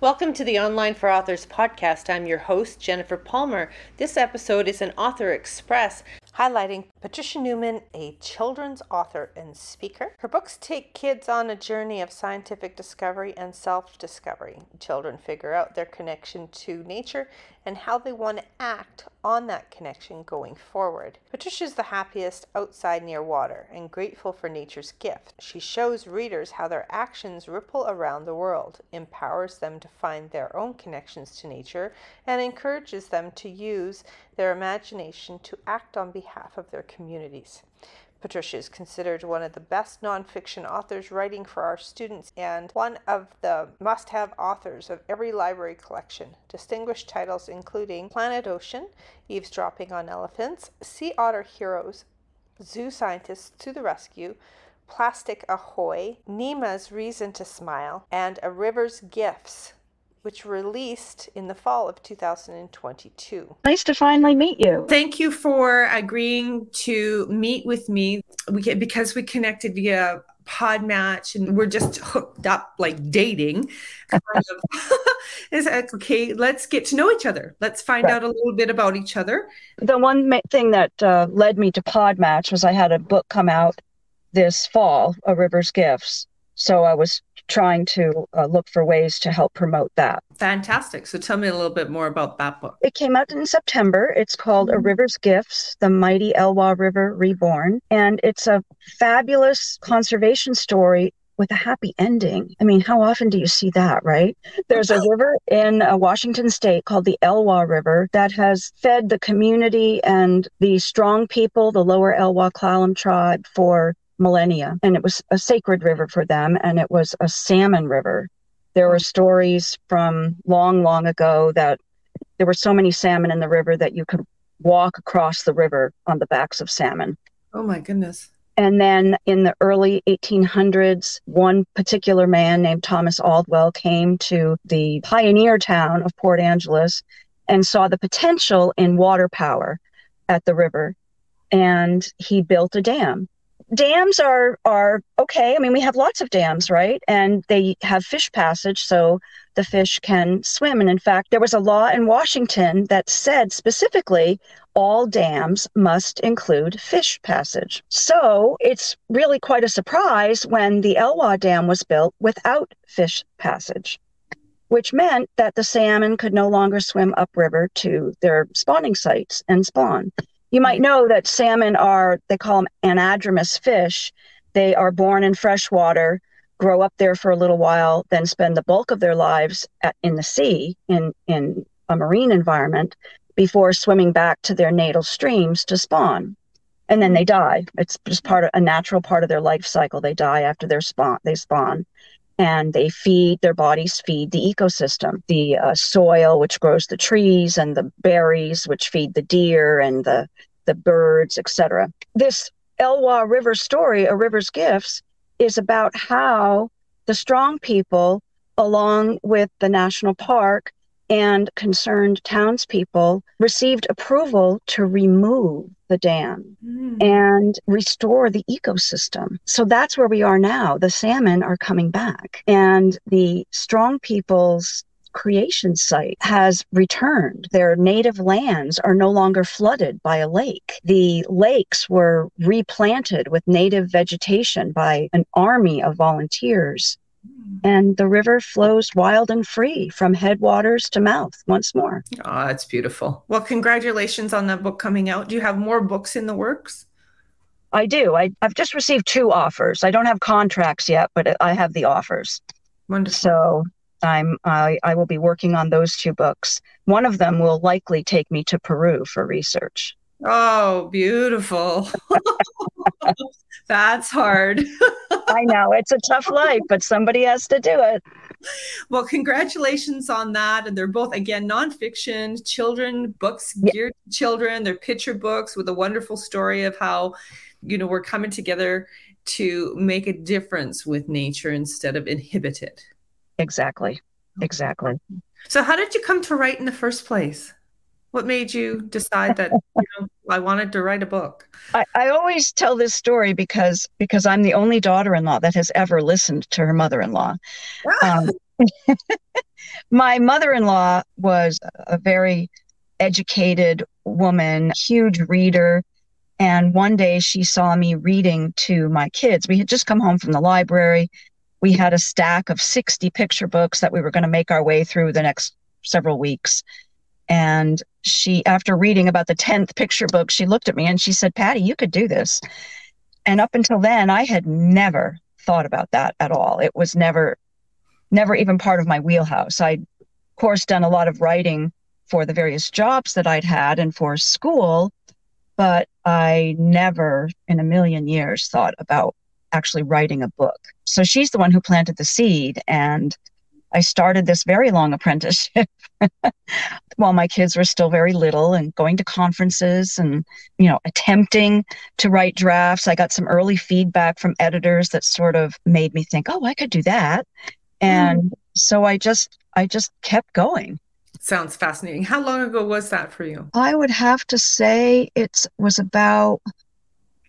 Welcome to the Online for Authors podcast. I'm your host, Jennifer Palmer. This episode is an Author Express highlighting Patricia Newman, a children's author and speaker. Her books take kids on a journey of scientific discovery and self discovery. Children figure out their connection to nature and how they want to act on that connection going forward. Patricia's the happiest outside near water and grateful for nature's gift. She shows readers how their actions ripple around the world, empowers them to find their own connections to nature, and encourages them to use their imagination to act on behalf of their communities. Patricia is considered one of the best nonfiction authors writing for our students and one of the must have authors of every library collection. Distinguished titles including Planet Ocean, Eavesdropping on Elephants, Sea Otter Heroes, Zoo Scientists to the Rescue, Plastic Ahoy, Neema's Reason to Smile, and A River's Gifts which released in the fall of 2022. Nice to finally meet you. Thank you for agreeing to meet with me. We get, because we connected via Podmatch and we're just hooked up like dating. Kind is like, okay, let's get to know each other. Let's find right. out a little bit about each other. The one ma- thing that uh, led me to Podmatch was I had a book come out this fall, A River's Gifts. So I was trying to uh, look for ways to help promote that. Fantastic. So tell me a little bit more about that book. It came out in September. It's called mm-hmm. A River's Gifts The Mighty Elwha River Reborn. And it's a fabulous conservation story with a happy ending. I mean, how often do you see that, right? There's a river in uh, Washington state called the Elwha River that has fed the community and the strong people, the lower Elwha Clallam tribe, for millennia. And it was a sacred river for them, and it was a salmon river. There were stories from long, long ago that there were so many salmon in the river that you could walk across the river on the backs of salmon. Oh my goodness. And then in the early 1800s, one particular man named Thomas Aldwell came to the pioneer town of Port Angeles and saw the potential in water power at the river. And he built a dam dams are are okay. I mean, we have lots of dams, right? And they have fish passage, so the fish can swim. And in fact, there was a law in Washington that said specifically all dams must include fish passage. So it's really quite a surprise when the Elwha Dam was built without fish passage which meant that the salmon could no longer swim upriver to their spawning sites and spawn. You might mm-hmm. know that salmon are, they call them anadromous fish. They are born in fresh water, grow up there for a little while, then spend the bulk of their lives at, in the sea, in, in a marine environment, before swimming back to their natal streams to spawn. And then they mm-hmm. die. It's just part of a natural part of their life cycle. They die after their spawn, they spawn and they feed their bodies feed the ecosystem the uh, soil which grows the trees and the berries which feed the deer and the the birds etc this elwha river story a river's gifts is about how the strong people along with the national park and concerned townspeople received approval to remove the dam mm. and restore the ecosystem. So that's where we are now. The salmon are coming back, and the strong people's creation site has returned. Their native lands are no longer flooded by a lake. The lakes were replanted with native vegetation by an army of volunteers and the river flows wild and free from headwaters to mouth once more. Oh, that's beautiful. Well, congratulations on that book coming out. Do you have more books in the works? I do. I, have just received two offers. I don't have contracts yet, but I have the offers. Wonderful. So I'm I, I will be working on those two books. One of them will likely take me to Peru for research. Oh, beautiful. That's hard. I know it's a tough life, but somebody has to do it. Well, congratulations on that. And they're both, again, nonfiction, children books geared to children. They're picture books with a wonderful story of how, you know, we're coming together to make a difference with nature instead of inhibit it. Exactly. Exactly. So, how did you come to write in the first place? What made you decide that you know, I wanted to write a book? I, I always tell this story because because I'm the only daughter-in-law that has ever listened to her mother-in-law. Um, My mother in law was a very educated woman, huge reader. And one day she saw me reading to my kids. We had just come home from the library. We had a stack of 60 picture books that we were going to make our way through the next several weeks. And she, after reading about the 10th picture book, she looked at me and she said, Patty, you could do this. And up until then, I had never thought about that at all. It was never, never even part of my wheelhouse. I'd, of course, done a lot of writing for the various jobs that I'd had and for school, but I never in a million years thought about actually writing a book. So she's the one who planted the seed. And I started this very long apprenticeship while my kids were still very little and going to conferences and, you know, attempting to write drafts. I got some early feedback from editors that sort of made me think, oh, I could do that. And mm. so I just, I just kept going. Sounds fascinating. How long ago was that for you? I would have to say it was about,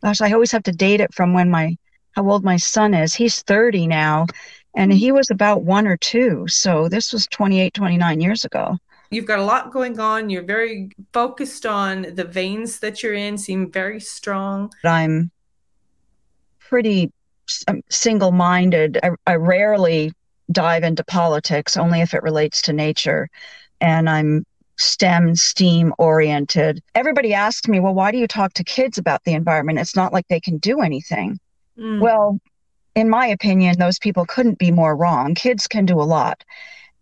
gosh, I always have to date it from when my, how old my son is. He's 30 now, and he was about one or two. So this was 28, 29 years ago. You've got a lot going on. You're very focused on the veins that you're in, seem very strong. I'm pretty single minded. I, I rarely dive into politics, only if it relates to nature and I'm STEM, STEAM oriented. Everybody asks me, well, why do you talk to kids about the environment? It's not like they can do anything. Mm. Well, in my opinion, those people couldn't be more wrong. Kids can do a lot,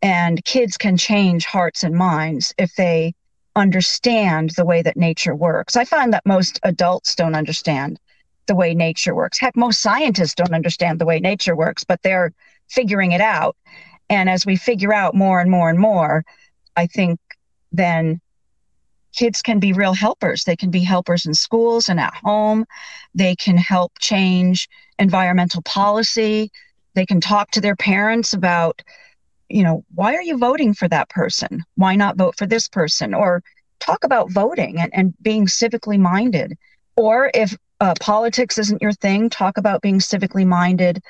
and kids can change hearts and minds if they understand the way that nature works. I find that most adults don't understand the way nature works. Heck, most scientists don't understand the way nature works, but they're figuring it out. And as we figure out more and more and more, I think then kids can be real helpers. They can be helpers in schools and at home. They can help change environmental policy. They can talk to their parents about, you know, why are you voting for that person? Why not vote for this person? Or talk about voting and, and being civically minded. Or if uh, politics isn't your thing, talk about being civically minded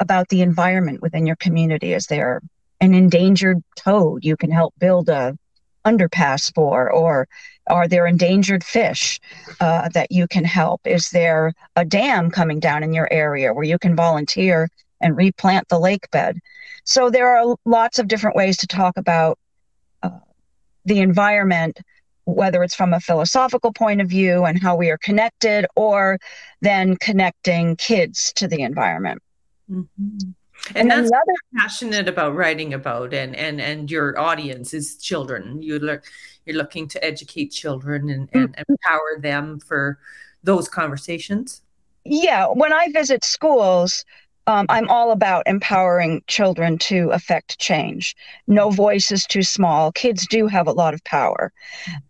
about the environment within your community as they're an endangered toad you can help build a underpass for or are there endangered fish uh, that you can help? Is there a dam coming down in your area where you can volunteer and replant the lake bed? So there are lots of different ways to talk about uh, the environment whether it's from a philosophical point of view and how we are connected or then connecting kids to the environment. Mm-hmm. And, and that's I'm passionate about writing about and and and your audience is children. You look you're looking to educate children and, and mm-hmm. empower them for those conversations. Yeah, when I visit schools, um, I'm all about empowering children to affect change. No voice is too small. Kids do have a lot of power.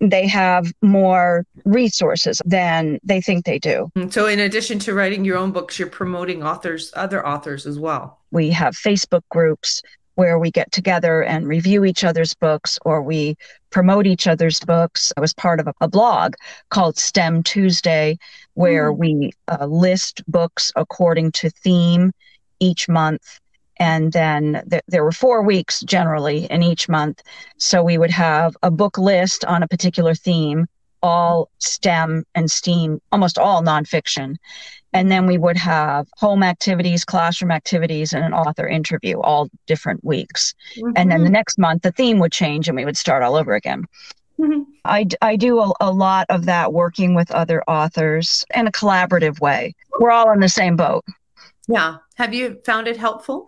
They have more resources than they think they do. Mm, so, in addition to writing your own books, you're promoting authors, other authors as well. We have Facebook groups where we get together and review each other's books or we promote each other's books. I was part of a, a blog called STEM Tuesday, where mm. we uh, list books according to theme each month. And then th- there were four weeks generally in each month. So we would have a book list on a particular theme, all STEM and STEAM, almost all nonfiction. And then we would have home activities, classroom activities, and an author interview all different weeks. Mm-hmm. And then the mm-hmm. next month, the theme would change and we would start all over again. Mm-hmm. I, I do a, a lot of that working with other authors in a collaborative way. We're all in the same boat. Yeah. Have you found it helpful?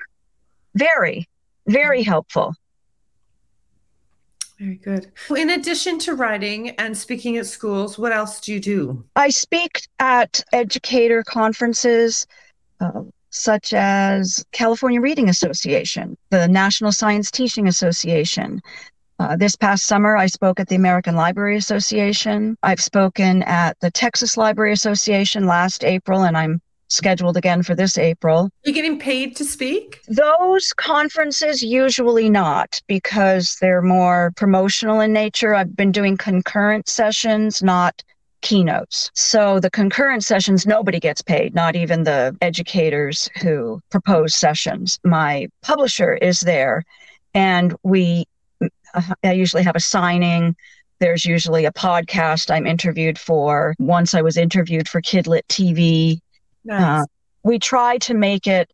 Very, very helpful. Very good. In addition to writing and speaking at schools, what else do you do? I speak at educator conferences uh, such as California Reading Association, the National Science Teaching Association. Uh, this past summer, I spoke at the American Library Association. I've spoken at the Texas Library Association last April, and I'm scheduled again for this April. Are you getting paid to speak? Those conferences usually not because they're more promotional in nature. I've been doing concurrent sessions, not keynotes. So the concurrent sessions, nobody gets paid, not even the educators who propose sessions. My publisher is there And we, uh, I usually have a signing. There's usually a podcast I'm interviewed for. Once I was interviewed for Kidlit TV. Nice. Uh, we try to make it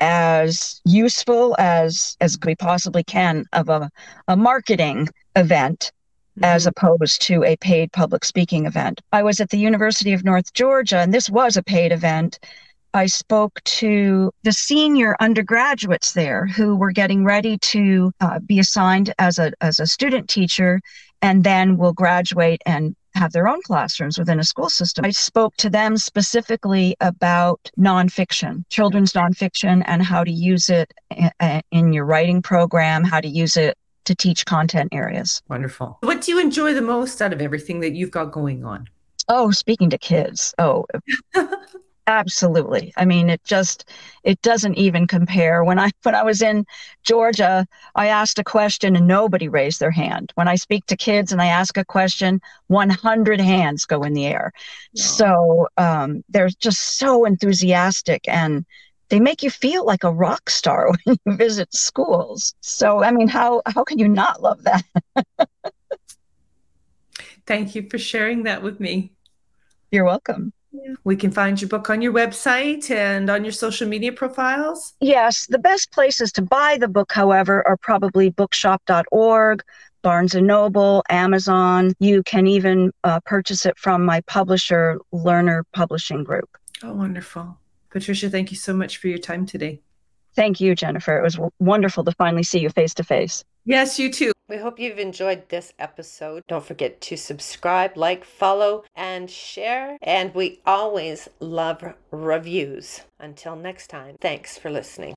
as useful as as we possibly can of a, a marketing event mm-hmm. as opposed to a paid public speaking event. I was at the University of North Georgia and this was a paid event. I spoke to the senior undergraduates there who were getting ready to uh, be assigned as a as a student teacher and then will graduate and have their own classrooms within a school system. I spoke to them specifically about nonfiction, children's nonfiction, and how to use it in your writing program, how to use it to teach content areas. Wonderful. What do you enjoy the most out of everything that you've got going on? Oh, speaking to kids. Oh, Absolutely. I mean, it just it doesn't even compare. When I when I was in Georgia, I asked a question and nobody raised their hand. When I speak to kids and I ask a question, 100 hands go in the air. Yeah. So um, they're just so enthusiastic and they make you feel like a rock star when you visit schools. So I mean, how how can you not love that? Thank you for sharing that with me. You're welcome. We can find your book on your website and on your social media profiles. Yes, the best places to buy the book, however, are probably bookshop.org, Barnes and Noble, Amazon. You can even uh, purchase it from my publisher, Lerner Publishing Group. Oh, wonderful. Patricia, thank you so much for your time today. Thank you, Jennifer. It was wonderful to finally see you face to face. Yes, you too. We hope you've enjoyed this episode. Don't forget to subscribe, like, follow, and share. And we always love reviews. Until next time, thanks for listening.